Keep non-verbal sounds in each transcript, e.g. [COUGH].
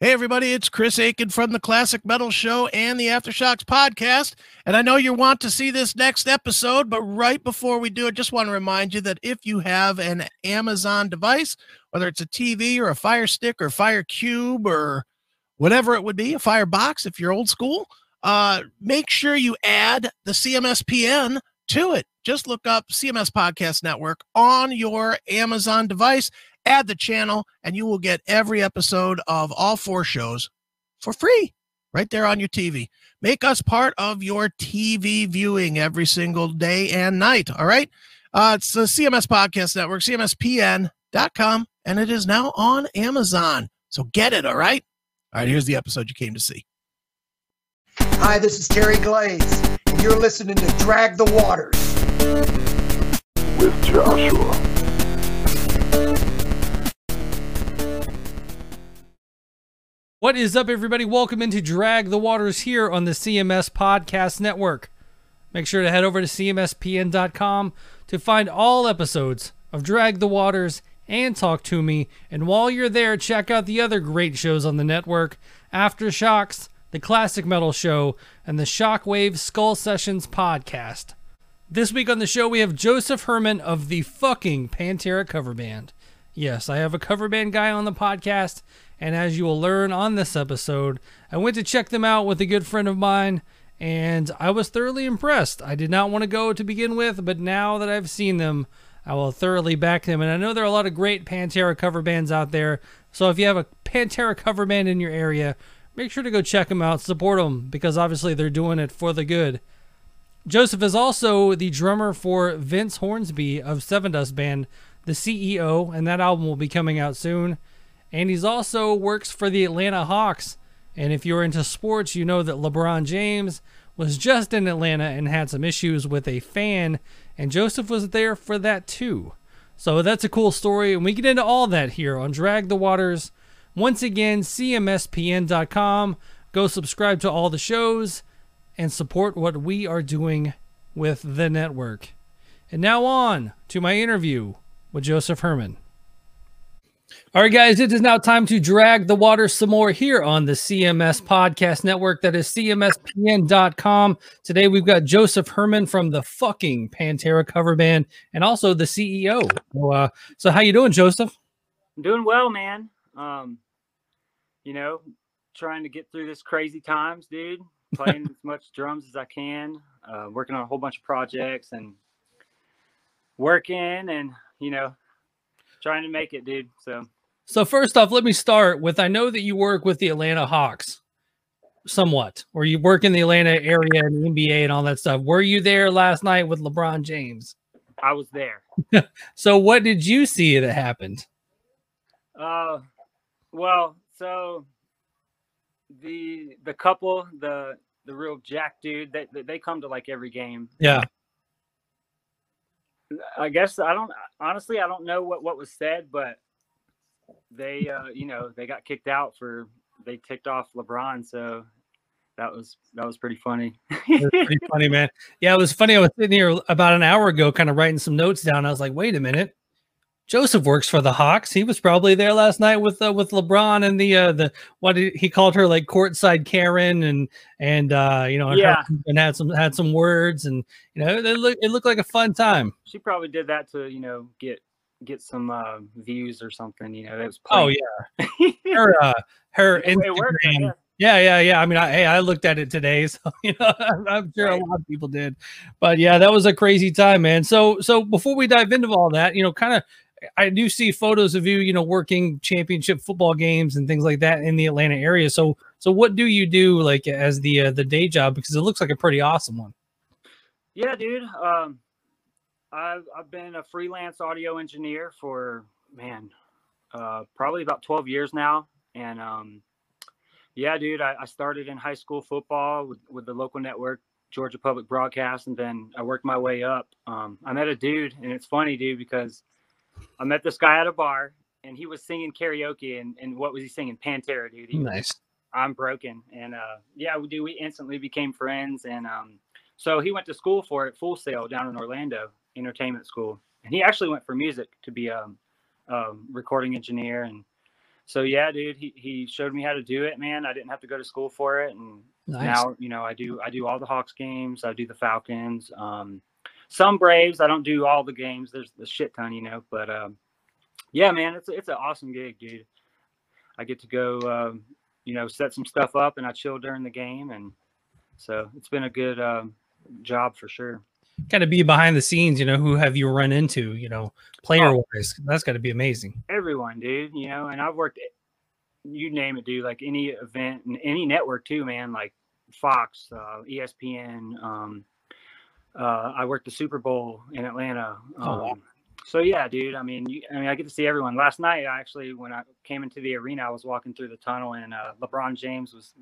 Hey, everybody, it's Chris Akin from the Classic Metal Show and the Aftershocks podcast. And I know you want to see this next episode, but right before we do it, just want to remind you that if you have an Amazon device, whether it's a TV or a Fire Stick or Fire Cube or whatever it would be, a Fire Box if you're old school, uh, make sure you add the CMSPN to it. Just look up CMS Podcast Network on your Amazon device add the channel, and you will get every episode of all four shows for free right there on your TV. Make us part of your TV viewing every single day and night. All right. Uh, it's the CMS Podcast Network, CMSPN.com, and it is now on Amazon. So get it. All right. All right. Here's the episode you came to see. Hi, this is Terry Glaze, and you're listening to Drag the Waters with Joshua. What is up, everybody? Welcome into Drag the Waters here on the CMS Podcast Network. Make sure to head over to CMSPN.com to find all episodes of Drag the Waters and Talk to Me. And while you're there, check out the other great shows on the network Aftershocks, The Classic Metal Show, and the Shockwave Skull Sessions podcast. This week on the show, we have Joseph Herman of the fucking Pantera cover band. Yes, I have a cover band guy on the podcast and as you will learn on this episode, I went to check them out with a good friend of mine, and I was thoroughly impressed. I did not want to go to begin with, but now that I've seen them, I will thoroughly back them. And I know there are a lot of great Pantera cover bands out there. So if you have a Pantera cover band in your area, make sure to go check them out, support them, because obviously they're doing it for the good. Joseph is also the drummer for Vince Hornsby of Sevendust Band, the CEO, and that album will be coming out soon and he's also works for the Atlanta Hawks. And if you're into sports, you know that LeBron James was just in Atlanta and had some issues with a fan, and Joseph was there for that too. So that's a cool story, and we get into all that here on Drag the Waters. Once again, cmspn.com. Go subscribe to all the shows and support what we are doing with the network. And now on to my interview with Joseph Herman. All right, guys, it is now time to drag the water some more here on the CMS Podcast Network. That is CMSPN.com. Today we've got Joseph Herman from the fucking Pantera cover band and also the CEO. So, uh, so how you doing, Joseph? I'm doing well, man. Um, you know, trying to get through this crazy times, dude. [LAUGHS] Playing as much drums as I can, uh, working on a whole bunch of projects and working and, you know, trying to make it, dude. So, so first off, let me start with I know that you work with the Atlanta Hawks somewhat, or you work in the Atlanta area and the NBA and all that stuff. Were you there last night with LeBron James? I was there. [LAUGHS] so, what did you see that happened? Uh, well, so the the couple, the the real Jack dude, they they come to like every game. Yeah. I guess I don't honestly I don't know what what was said, but they uh you know they got kicked out for they ticked off LeBron, so that was that was pretty funny. pretty funny, man. Yeah, it was funny. I was sitting here about an hour ago, kind of writing some notes down. I was like, wait a minute. Joseph works for the Hawks. He was probably there last night with uh, with LeBron and the uh, the what did, he called her like courtside Karen and and uh, you know and, yeah. and had some had some words and you know it looked it looked like a fun time. She probably did that to you know get get some uh, views or something. You know, it was. Oh yeah, [LAUGHS] her uh, her Instagram. Yeah, yeah, yeah. I mean, I, hey, I looked at it today, [LAUGHS] so you know, I'm sure a lot of people did. But yeah, that was a crazy time, man. So, so before we dive into all that, you know, kind of I do see photos of you, you know, working championship football games and things like that in the Atlanta area. So, so what do you do like as the uh, the day job? Because it looks like a pretty awesome one. Yeah, dude. Um, I've I've been a freelance audio engineer for man, uh, probably about twelve years now, and um, yeah, dude. I, I started in high school football with, with the local network Georgia Public Broadcast, and then I worked my way up. Um, I met a dude, and it's funny, dude, because I met this guy at a bar and he was singing karaoke and, and what was he singing? Pantera, dude. He nice. I'm broken. And uh, yeah, we do. We instantly became friends. And um, so he went to school for it, Full Sail down in Orlando, entertainment school. And he actually went for music to be a um, um, recording engineer. And so yeah, dude, he, he showed me how to do it, man. I didn't have to go to school for it. And Nice. now, you know, I do, I do all the Hawks games. I do the Falcons, um, some Braves. I don't do all the games. There's the shit ton, you know, but, um, yeah, man, it's, a- it's an awesome gig, dude. I get to go, um, you know, set some stuff up and I chill during the game. And so it's been a good, um, job for sure. Kind of be behind the scenes, you know, who have you run into, you know, player wise? That's got to be amazing. everyone, dude. You know, and I've worked, you name it, dude. Like any event any network too, man. Like Fox, uh, ESPN. Um, uh, I worked the Super Bowl in Atlanta. Um, Oh, wow. So yeah, dude. I mean, you, I mean, I get to see everyone. Last night, I actually, when I came into the arena, I was walking through the tunnel, and uh, LeBron James was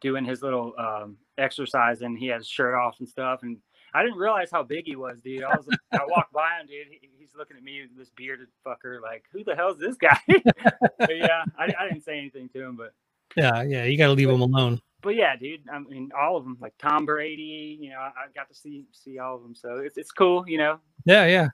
doing his little um, exercise, and he had his shirt off and stuff, and I didn't realize how big he was, dude. I was, I walked by him, dude. He, he's looking at me, this bearded fucker, like, who the hell's this guy? [LAUGHS] but yeah, I, I didn't say anything to him, but Yeah, yeah, you got to leave him alone. But yeah, dude. I mean, all of them, like Tom Brady. You know, I, I got to see see all of them, so it's it's cool. You know. Yeah, yeah.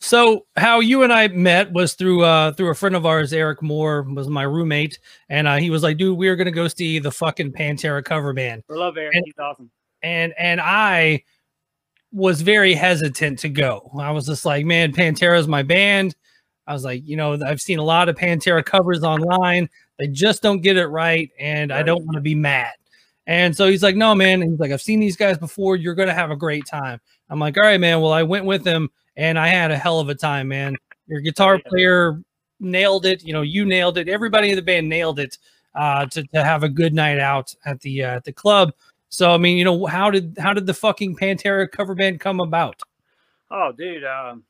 So how you and I met was through uh through a friend of ours, Eric Moore, was my roommate, and uh, he was like, "Dude, we are gonna go see the fucking Pantera cover band," I love Eric. And- He's awesome. and and I was very hesitant to go. I was just like, "Man, Pantera's my band." I was like, you know, I've seen a lot of Pantera covers online. They just don't get it right, and I don't want to be mad. And so he's like, no, man. And he's like, I've seen these guys before. You're going to have a great time. I'm like, all right, man. Well, I went with him and I had a hell of a time, man. Your guitar player nailed it. You know, you nailed it. Everybody in the band nailed it uh, to, to have a good night out at the uh, at the club. So, I mean, you know, how did how did the fucking Pantera cover band come about? Oh, dude. Um,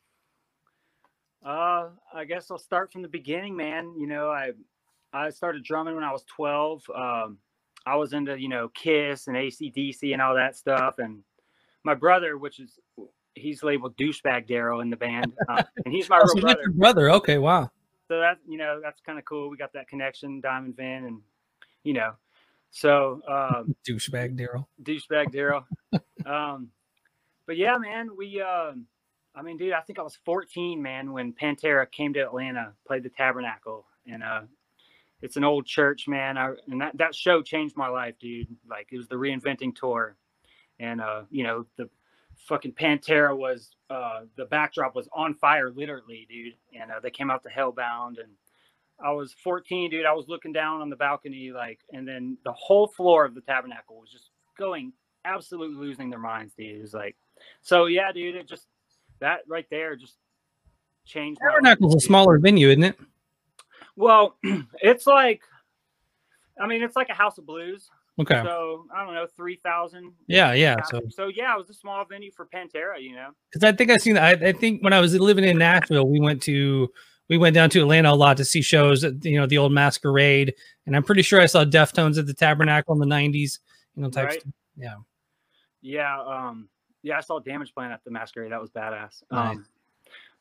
uh, I guess I'll start from the beginning, man. You know, I I started drumming when I was 12. Um, I was into you know Kiss and ACDC and all that stuff, and my brother, which is he's labeled douchebag Daryl in the band, uh, [LAUGHS] and he's my Oh, real so brother. your brother. Okay, wow. so that you know that's kind of cool. We got that connection, Diamond Van, and you know, so um, [LAUGHS] Douchebag Daryl. douchebag Daryl. um, but yeah, man, we. Um, I mean, dude, I think I was 14, man, when Pantera came to Atlanta, played the Tabernacle, and uh, it's an old church, man. I, and that that show changed my life, dude. Like it was the reinventing tour, and uh, you know the fucking Pantera was uh, the backdrop was on fire, literally, dude. And uh, they came out to Hellbound, and I was 14, dude. I was looking down on the balcony, like, and then the whole floor of the Tabernacle was just going absolutely losing their minds, dude. It was like, so yeah, dude. It just that right there just changed. my life, a smaller venue, isn't it? Well, [CLEARS THROAT] it's like, I mean, it's like a House of Blues. Okay. So I don't know, three thousand. Yeah, yeah. So So yeah, it was a small venue for Pantera, you know. because I think I seen I, I think when I was living in Nashville, we went to we went down to Atlanta a lot to see shows at you know the old Masquerade, and I'm pretty sure I saw Deftones at the Tabernacle in the '90s. You know, type Right. stuff. Yeah. Yeah, um, yeah, I saw Damageplan at the Masquerade. That was badass. Nice. Um,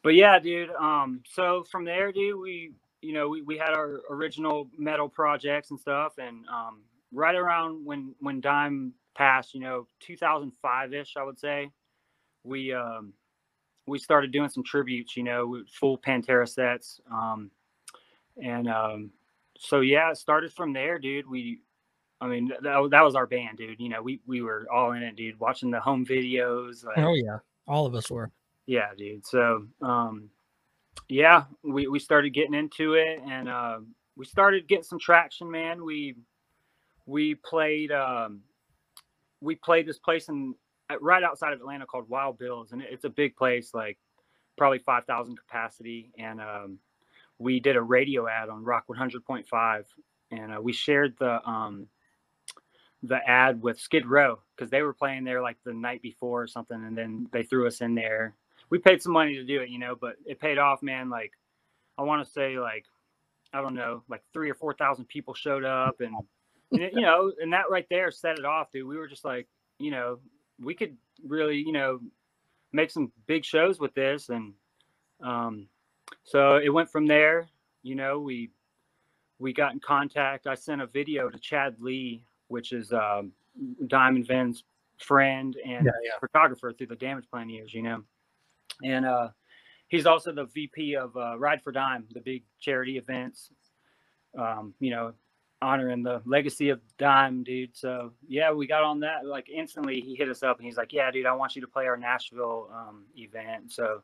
but yeah, dude. Um, so from there, dude, we you know we, we had our original metal projects and stuff, and um, right around when when Dime passed, you know, 2005 ish, I would say, we um, we started doing some tributes, you know, full Pantera sets, um, and um, so yeah, it started from there, dude. We I mean, that, that was our band, dude. You know, we, we were all in it, dude, watching the home videos. Like, Oh yeah, all of us were. yeah, dude. So, um, yeah, we, we started getting into it and, uh, we started getting some traction, man. We, we played, um, we played this place in right outside of Atlanta called Wild Bills. And it's a big place, like probably 5,000 capacity. And, um, we did a radio ad on Rock 100.5 and, uh, we shared the, um, the ad with Skid Row because they were playing there like the night before or something, and then they threw us in there. We paid some money to do it, you know, but it paid off, man. Like I want to say, like I don't know, like three or four thousand people showed up, and, and it- you know, and that right there set it off, dude. We were just like, you know, we could really, you know, make some big shows with this, and um, so it went from there. You know, we we got in contact. I sent a video to Chad Lee, which is um, Diamond Van's friend and Yeah, yeah. photographer through the Damageplan years, you know. And uh, he's also the VP of uh, Ride for Dime, the big charity events. um, you know, honoring the legacy of Dime, dude. So yeah, we got on that. Like instantly, he hit us up and he's like, "Yeah, dude, I want you to play our Nashville um, event." So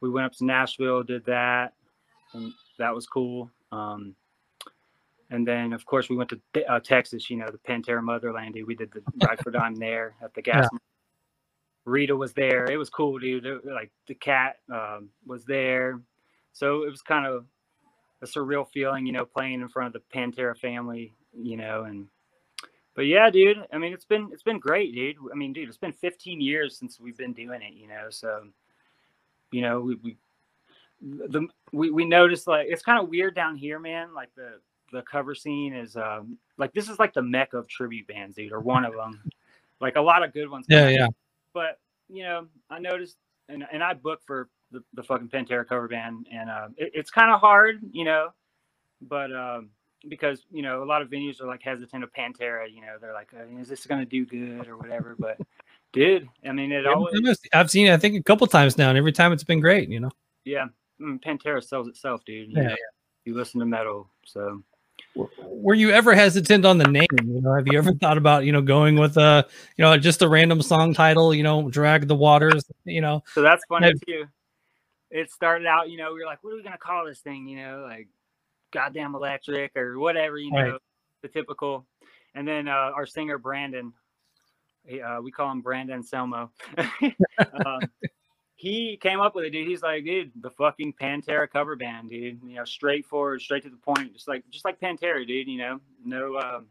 we went up to Nashville, did that, and that was cool. Um, and then, of course, we went to uh, Texas. You know, the Pantera Motherland. Dude. We did the Ride for Dime there at the gas. Yeah. Rita was there. It was cool, dude. It- like the cat um, was there, so it was kind of a surreal feeling, you know, playing in front of the Pantera family, you know, and but yeah, dude. I mean, it's been it's been great, dude. I mean, dude, it's been 15 years since we've been doing it, you know. So, you know, we we the we we noticed like it's kind of weird down here, man. Like the the cover scene is um like this is like the mecca of tribute bands, dude, or one of them. Like a lot of good ones. come Yeah, out yeah. But you know, I noticed, and and I booked for the, the fucking Pantera cover band, and uh, it, it's kind of hard, you know, but um, because you know a lot of venues are like hesitant of Pantera, you know, they're like, uh, is this gonna do good or whatever? But dude, I mean, it always, I've seen it, I think, a couple times now, and every time it's been great. You know. yeah, mm, Pantera sells itself, dude. You Yeah, know, You listen to metal, so Were you ever hesitant on the name? You know, have you ever thought about you know going with a you know just a random song title? You know, drag the waters. You know. So that's funny Have- too. It started out, you know, we were like, what are we gonna call this thing? You know, like goddamn electric or whatever, you know, Right. the typical. And then uh, our singer Brandon, uh, we call him Brandon Selmo. um, [LAUGHS] he came up with it, dude. He's like, dude, the fucking Pantera cover band, dude. You know, straightforward, straight to the point, just like just like Pantera, dude. You know, no. Um,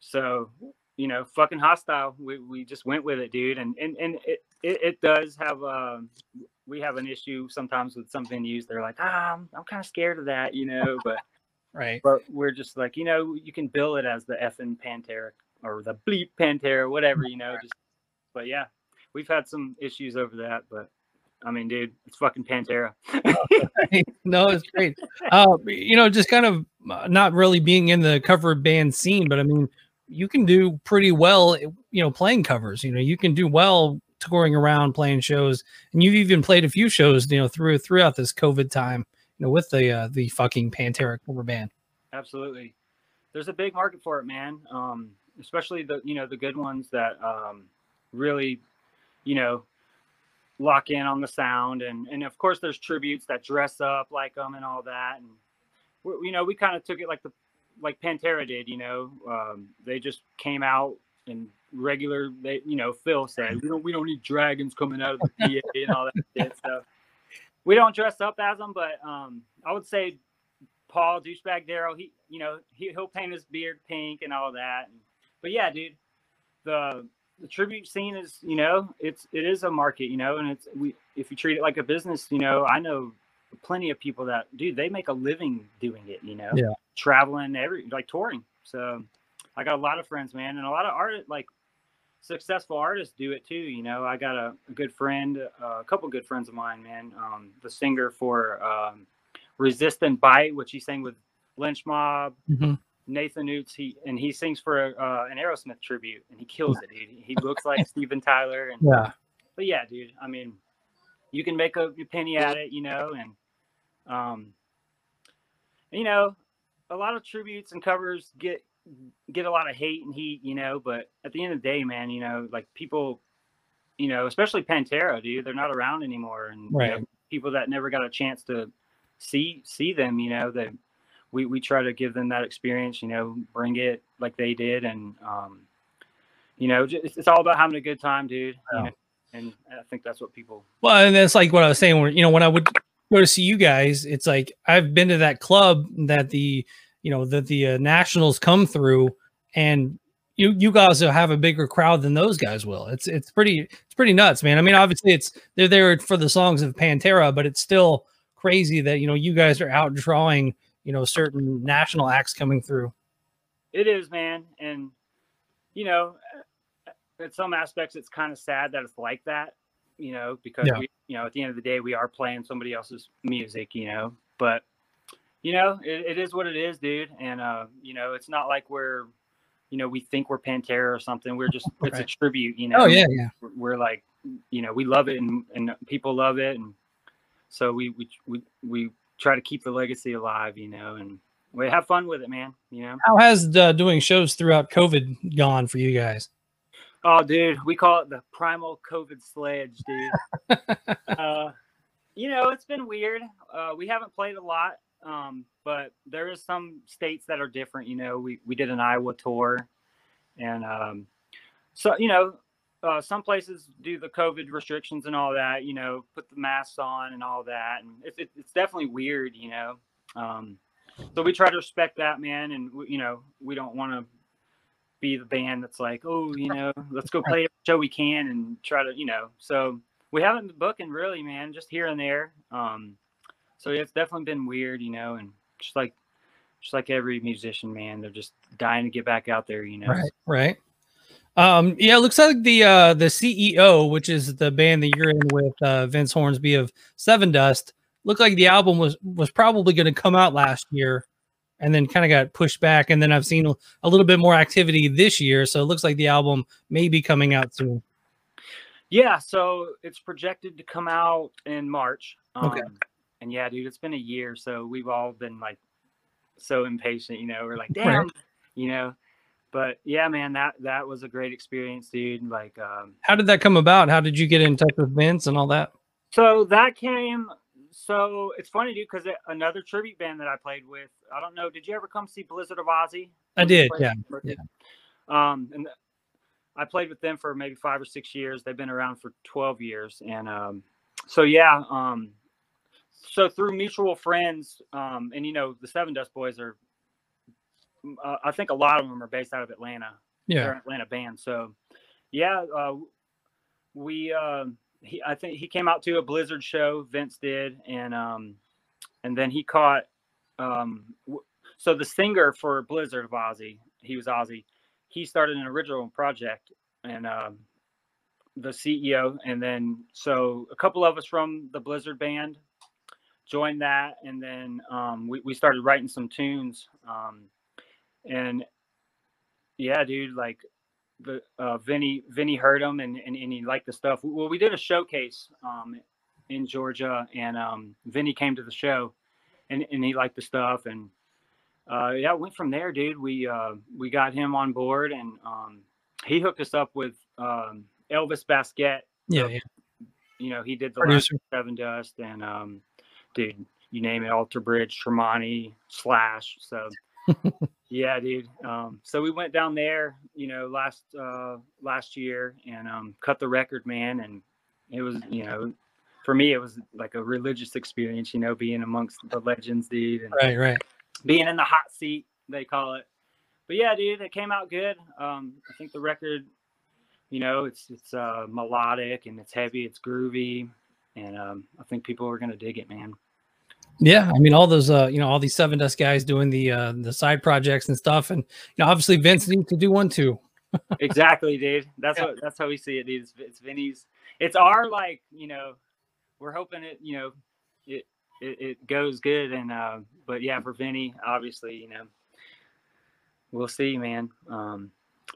so you know, fucking hostile. We, we just went with it, dude. And and and it it, it does have um we have an issue sometimes with some venues. They're like, ah, I'm, I'm kind of scared of that, you know. But [LAUGHS] Right. but we're just like, you know, you can bill it as the effing Pantera or the bleep Pantera, whatever, you know. Just but yeah, we've had some issues over that, but. I mean, dude, it's fucking Pantera. [LAUGHS] no, it's great. Uh, you know, just kind of uh, not really being in the cover band scene, but I mean, you can do pretty well. You know, playing covers. You know, you can do well touring around playing shows, and you've even played a few shows. You know, through throughout this COVID time. You know, with the uh, the fucking Pantera cover band. Absolutely. There's a big market for it, man. Um, especially the you know the good ones that um, really, you know, lock in on the sound, and and of course there's tributes that dress up like them and all that, and we, you know we kind of took it like the like Pantera did. You know, um, they just came out and regular. They you know Phil said we don't we don't need dragons coming out of the PA [LAUGHS] and all that shit. So we don't dress up as them, but um, I would say Paul douchebag Daryl, he you know he he'll paint his beard pink and all that. But yeah, dude, the the tribute scene is you know it's it is a market, you know, and it's we if you treat it like a business, you know, I know plenty of people that dude they make a living doing it, you know, Yeah. traveling every like touring. So I got a lot of friends, man, and a lot of art like successful artists do it too. You know, I got a, a good friend, uh, a couple good friends of mine, man. Um, the singer for um, Resistant Bite, which he sang with Lynch Mob, Mhm. Nathan Oots. He and he sings for uh, an Aerosmith tribute, and he kills it, dude. He looks like [LAUGHS] Steven Tyler, and Yeah. but yeah, dude. I mean, you can make a penny at it, you know, and um, you know, a lot of tributes and covers get get a lot of hate and heat, you know. But at the end of the day, man, you know, like people, you know, especially Pantera, dude, they're not around anymore, and you know, Right. people that never got a chance to see see them, you know, that we we try to give them that experience, you know, bring it like they did, and um, you know, just, it's all about having a good time, dude. You know? And I think that's what people. Well, and that's like what I was saying. Where you know, when I would go to see you guys, it's like I've been to that club that the you know that the uh, nationals come through, and you you guys will have a bigger crowd than those guys will. It's it's pretty it's pretty nuts, man. I mean, obviously it's they're there for the songs of Pantera, but it's still crazy that you know you guys are out drawing you know certain national acts coming through. It is, man, and you know, in some aspects, it's kind of sad that it's like that. You know, because Yeah. we, you know, at the end of the day, we are playing somebody else's music. You know, but you know, it, it is what it is, dude. And uh, you know, it's not like we're, you know, we think we're Pantera or something. We're just it's a tribute. You know. Oh yeah, yeah. we're, we're like, you know, we love it and and people love it, and so we we we we try to keep the legacy alive. You know, and we have fun with it, man. You know. How has uh, doing shows throughout COVID gone for you guys? Oh, dude, we call it the primal COVID sledge, dude. [LAUGHS] uh, you know, it's been weird. Uh, we haven't played a lot, um, but there is some states that are different. You know, we we did an Iowa tour, and um, so you know, uh, some places do the COVID restrictions and all that. You know, put the masks on and all that, and it's it, it's definitely weird. You know, um, so we try to respect that, man, and we, you know, we don't want to be the band that's like, oh, you know, let's go play every show we can and try to, you know. So we haven't been booking really, man, just here and there. Um, so it's definitely been weird, you know, and just like just like every musician, man, they're just dying to get back out there, you know. Right, right. Um, yeah, it looks like the uh the CEO, which is the band that you're in with uh Vince Hornsby of Sevendust, looked like the album was was probably going to come out last year and then kind of got pushed back. And then I've seen a little bit more activity this year, so it looks like the album may be coming out soon. Yeah, so it's projected to come out in March. Um, Okay. And yeah, dude, it's been a year, so we've all been like so impatient. You know, we're like, Right. damn, you know. But yeah, man, that that was a great experience, dude. Like, um, How did that come about? How did you get in touch with Vince and all that? So that came. So it's funny, dude, because another tribute band that I played with. I don't know. Did you ever come see Blizzard of Ozzy? I did, played yeah. Um, and I played with them for maybe five or six years. They've been around for twelve years, and um, so yeah. Um, so through mutual friends, um, and you know, the Sevendust Boys are. Uh, I think a lot of them are based out of Atlanta they're Yeah. an Atlanta band. So, yeah, uh, we um he I think he came out to a Blizzard show. Vince did, and um, and then he caught um, w- so the singer for Blizzard of Ozzy, he was Ozzy. He started an original project, and um, the CEO, and then so a couple of us from the Blizzard band joined that, and then um, we we started writing some tunes, um, and yeah, dude, like the uh, Vinny Vinny heard him and, and and he liked the stuff. Well, we did a showcase um in Georgia, and um Vinny came to the show, and and he liked the stuff, and uh yeah, it went from there, dude. We uh we got him on board, and um he hooked us up with um Elvis Baskette. Yeah, yeah. You know, he did the last Sevendust, and um dude, you name it, Alter Bridge, Tremonti, Slash. So [LAUGHS] yeah, dude. Um, so we went down there, you know, last uh, last year and um, cut the record, man. And it was, you know, for me, it was like a religious experience, you know, being amongst the legends, dude, and Right, right. being in the hot seat, they call it. But yeah, dude, it came out good. Um, I think the record, you know, it's it's uh, melodic and it's heavy, it's groovy, and um, I think people are gonna dig it, man. Yeah, I mean all those uh you know all these Sevendust guys doing the uh the side projects and stuff and you know obviously Vince needs to do one too. exactly, dude. [LAUGHS] That's Yeah. what that's how we see it, dude. It's, it's Vinny's. It's our like, you know, we're hoping it, you know, it it, it goes good, and uh, but yeah, for Vinny, obviously, you know, we'll see, man. Um,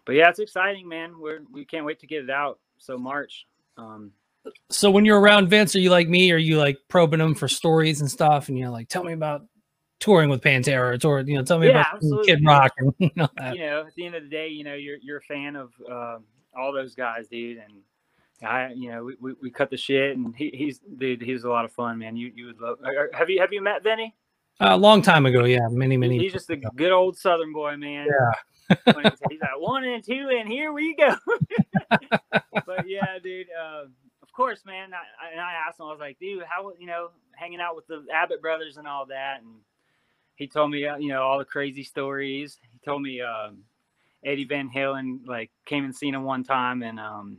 but yeah, it's exciting, man. We're we can't wait to get it out. So March. Um, So when you're around Vince, are you like me? Are you like probing him for stories and stuff? And you're like, tell me about touring with Pantera, or you know, tell me Yeah, about absolutely, Kid. Rock and [LAUGHS] you know that. you know, at the end of the day, you know, you're you're a fan of um all those guys, dude, and I, you know, we, we, we cut the shit, and he, he's dude, he's a lot of fun, man. You you would love. Have you have you met Vinny? A long time ago, yeah, many many. He's just a good old Southern boy, man. Yeah. [LAUGHS] He's like one and two, and here we go. [LAUGHS] but yeah, dude. Uh, course, man. I, and I asked him, I was like, dude, how you know, hanging out with the Abbott brothers and all that, and he told me, uh, you know, all the crazy stories. He told me um, Eddie Van Halen like came and seen him one time, and um,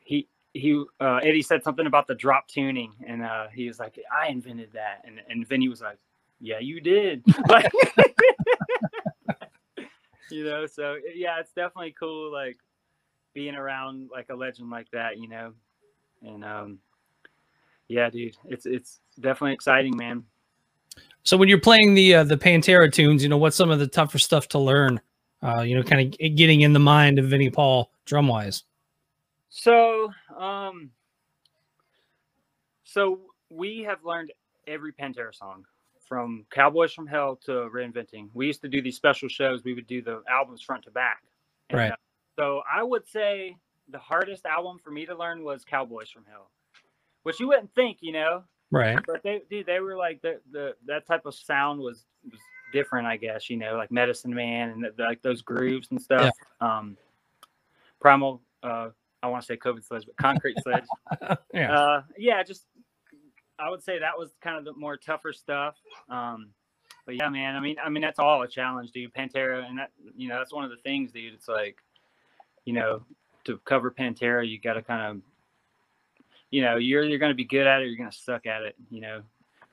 he he uh, Eddie said something about the drop tuning, and uh, he was like, I invented that, and and Vinny was like, Yeah, you did. [LAUGHS] [LAUGHS] Like, you know, so yeah, it's definitely cool, like being around like a legend like that, you know, and um, yeah, dude, it's it's definitely exciting, man. So when you're playing the uh, the Pantera tunes, you know what's some of the tougher stuff to learn? Uh, you know, kind of getting in the mind of Vinnie Paul drum wise. So, um, so we have learned every Pantera song from Cowboys from Hell to Reinventing. We used to do these special shows. We would do the albums front to back. And, Right. uh, so I would say the hardest album for me to learn was Cowboys from Hell, which you wouldn't think, you know. Right. But they, dude, they were like the the that type of sound was, was different, I guess. You know, like Medicine Man and the, like those grooves and stuff. Um, Primal. Uh, I want to say COVID Sledge, but Concrete Sledge. [LAUGHS] Yeah. Uh, yeah, just I would say that was kind of the more tougher stuff. Um, but yeah, man, I mean, I mean that's all a challenge, dude. Pantera, and that you know that's one of the things, dude. It's like, you know, to cover Pantera, you got to kind of, you know, you're you're going to be good at it, or you're going to suck at it. You know,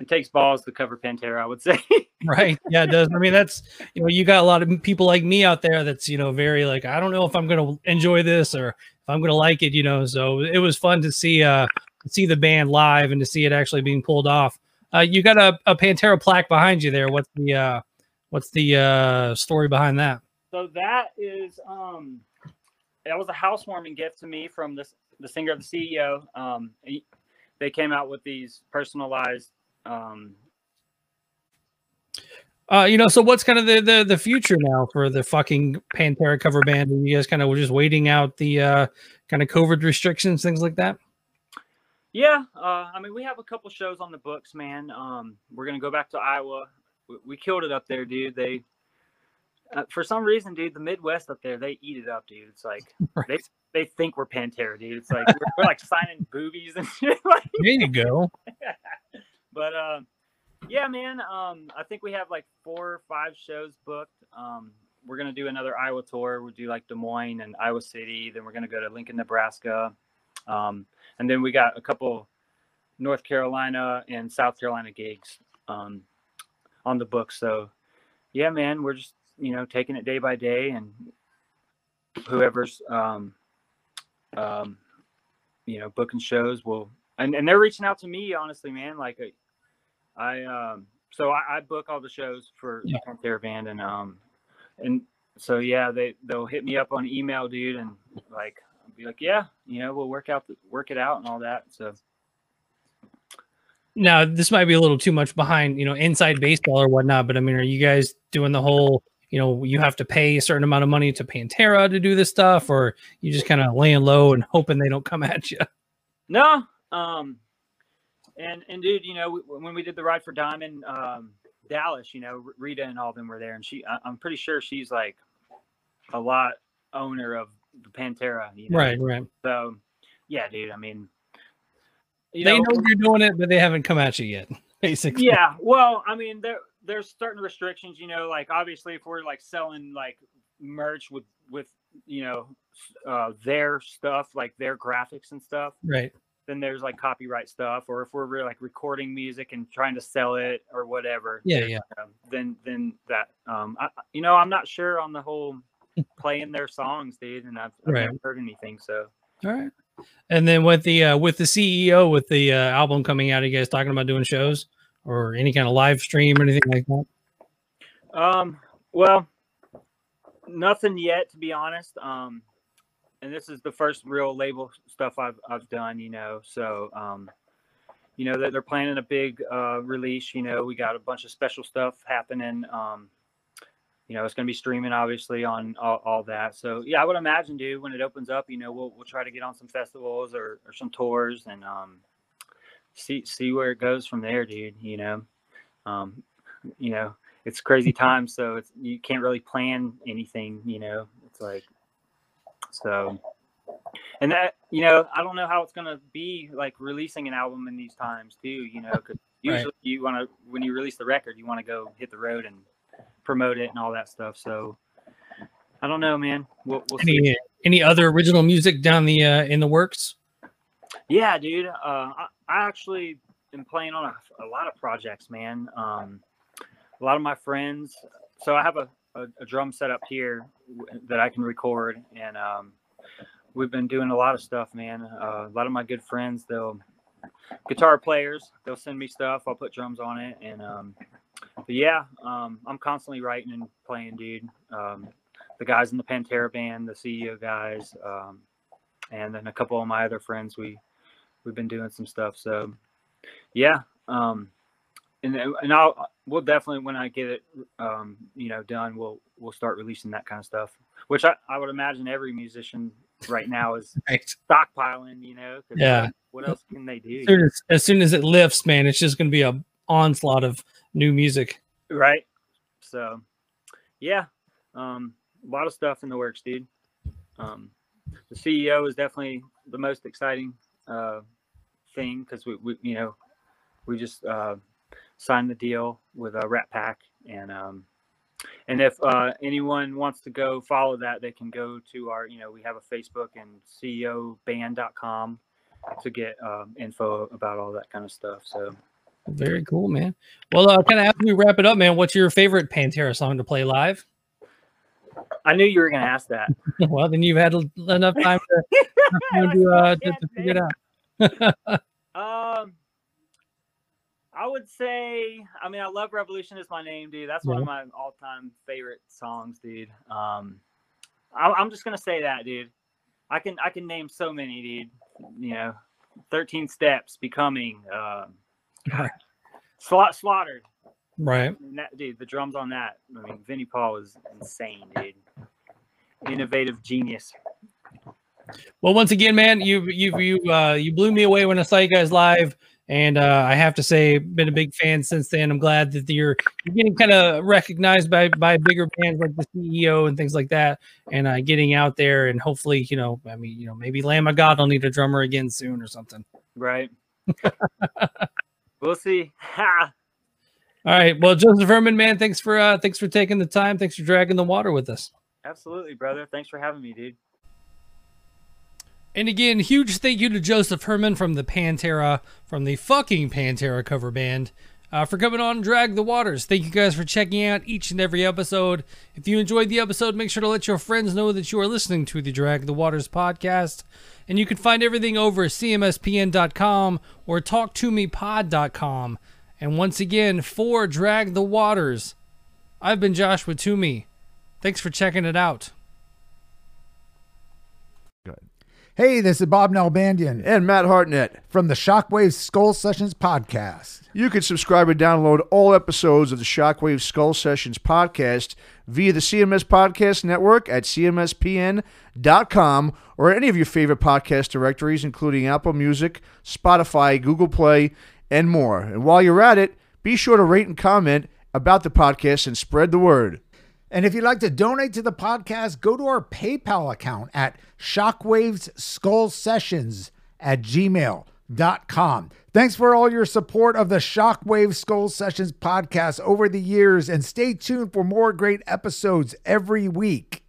it takes balls to cover Pantera, I would [LAUGHS] say. right yeah it does. I mean that's you know you got a lot of people like me out there that's you know very like i don't know if i'm gonna enjoy this or if i'm gonna like it you know? So it was fun to see uh see the band live and to see it actually being pulled off. Uh you got a, a pantera plaque behind you there. What's the uh what's the uh story behind that? So that is um that was a housewarming gift to me from this the singer of the CEO. Um he- they came out with these personalized um uh you know so what's kind of the the, the future now for the fucking pantera cover band and you guys kind of were just waiting out the uh kind of covid restrictions things like that yeah, uh I mean we have a couple shows on the books, man. Um we're going to go back to Iowa. We, we killed it up there, dude. They uh, for some reason, dude, the Midwest up there, they eat it up, dude. It's like [LAUGHS] they they think we're Pantera, dude. It's like we're, we're like [LAUGHS] signing boobies and shit. [LAUGHS] Like, there you go but uh, yeah, man. Um, I think we have like four or five shows booked. Um, we're gonna do another Iowa tour. We'll do like Des Moines and Iowa City. Then we're gonna go to Lincoln, Nebraska, um, and then we got a couple North Carolina and South Carolina gigs um, on the book. So yeah, man, we're just you know taking it day by day, and whoever's um, um, you know booking shows will and, and they're reaching out to me honestly man like uh, i um so i, I book all the shows for Yeah. their band and um and so yeah they they'll hit me up on email dude and like I'll be like yeah you know we'll work out the, work it out and all that so now this might be a little too much behind you know inside baseball or whatnot but i mean are you guys doing the whole you know you have to pay a certain amount of money to pantera to do this stuff or you just kind of laying low and hoping they don't come at you no um and and dude you know when we did the ride for diamond um dallas you know rita and all them were there and she I, i'm pretty sure she's like a lot owner of the pantera you know? right right So, yeah, dude. I mean, you they know, know you're doing it but they haven't come at you yet [LAUGHS] basically yeah. Well, I mean, there there's certain restrictions. You know, like obviously, if we're like selling like merch with with you know uh, their stuff, like their graphics and stuff, right then there's like copyright stuff. Or if we're really, like recording music and trying to sell it or whatever, yeah yeah um, then then that um, I, you know, I'm not sure on the whole playing their songs, dude, and I've, I've Right. never heard anything. So. all right and then with the uh with the ceo with the uh, album coming out are you guys talking about doing shows or any kind of live stream or anything like that Um, well, nothing yet, to be honest. Um, and this is the first real label stuff I've I've done, you know. So, um, you know, they're, they're planning a big uh, release. You know, we got a bunch of special stuff happening. Um, you know, it's going to be streaming obviously on all, all that. So, yeah, I would imagine, dude, when it opens up, you know, we'll we'll try to get on some festivals or or some tours and um, see see where it goes from there, dude. You know, um, you know it's crazy [LAUGHS] times so it's you can't really plan anything you know it's like so and that you know i don't know how it's going to be like releasing an album in these times too you know because Right. usually you want to when you release the record you want to go hit the road and promote it and all that stuff so i don't know man we'll, we'll see. any any other original music down the uh in the works Yeah, dude. Uh, I, I actually am playing on a, a lot of projects, man. Um, a lot of my friends. So I have a, a, a drum set up here that I can record, and um, we've been doing a lot of stuff, man. Uh, a lot of my good friends, they'll guitar players, they'll send me stuff. I'll put drums on it, and um, yeah, um, I'm constantly writing and playing, dude. Um, the guys in the Pantera band, the CEO guys. Um, and then a couple of my other friends we we've been doing some stuff so yeah um and and I'll we'll definitely when I get it um you know done we'll we'll start releasing that kind of stuff which I, I would imagine every musician right now is [LAUGHS] Right. stockpiling you know 'cause Yeah. what else can they do As soon as, as soon as it lifts, man, it's just going to be a onslaught of new music. right so yeah um a lot of stuff in the works dude um the ceo is definitely the most exciting uh thing because we, we you know we just uh signed the deal with a uh, rat pack and um and if uh anyone wants to go follow that they can go to our you know we have a facebook and ceoband.com to get um, info about all that kind of stuff so Very cool, man. Well, uh, kind of after we wrap it up, man, what's your favorite Pantera song to play live? i knew you were going to ask that [LAUGHS] well, then you've had enough time to, enough [LAUGHS] time to, uh, to, to figure it out. Um, I would say, I mean, I love "Revolution" is my name, dude. That's one of my all-time favorite songs, dude. Um, I, I'm just gonna say that, dude. I can I can name so many, dude. You know, Thirteen Steps, Becoming, um, Right. Slaughtered. Right. That, dude, the drums on that. I mean, Vinnie Paul was insane, dude. Innovative genius. Well, once again, man, you you you uh, you blew me away when I saw you guys live, and uh, I have to say, been a big fan since then. I'm glad that you're you're getting kind of recognized by by bigger bands like the CEO and things like that, and uh, getting out there, and hopefully, you know, I mean, you know, maybe Lamb of God will need a drummer again soon or something. Right. [LAUGHS] we'll see. Ha! [LAUGHS] All right, well, Joseph Herman, man, thanks for uh, thanks for taking the time, thanks for dragging the water with us. Absolutely, brother. Thanks for having me, dude. And again, huge thank you to Joseph Herman from the Pantera, from the fucking Pantera cover band, uh, for coming on Drag the Waters. Thank you guys for checking out each and every episode. If you enjoyed the episode, make sure to let your friends know that you are listening to the Drag the Waters podcast. And you can find everything over cmspn.com or talktomepod.com. And once again, for Drag the Waters, I've been Joshua Toomey. Thanks for checking it out. Hey, this is Bob Nalbandian and Matt Hartnett. from the Shockwave Skull Sessions podcast. You can subscribe and download all episodes of the Shockwave Skull Sessions podcast via the CMS Podcast Network at cmspn.com or any of your favorite podcast directories, including Apple Music, Spotify, Google Play, and more. And while you're at it, be sure to rate and comment about the podcast and spread the word. And if you'd like to donate to the podcast, go to our PayPal account at Shockwaves Skull Sessions at gmail.com. Thanks for all your support of the Shockwave Skull Sessions podcast over the years, and stay tuned for more great episodes every week.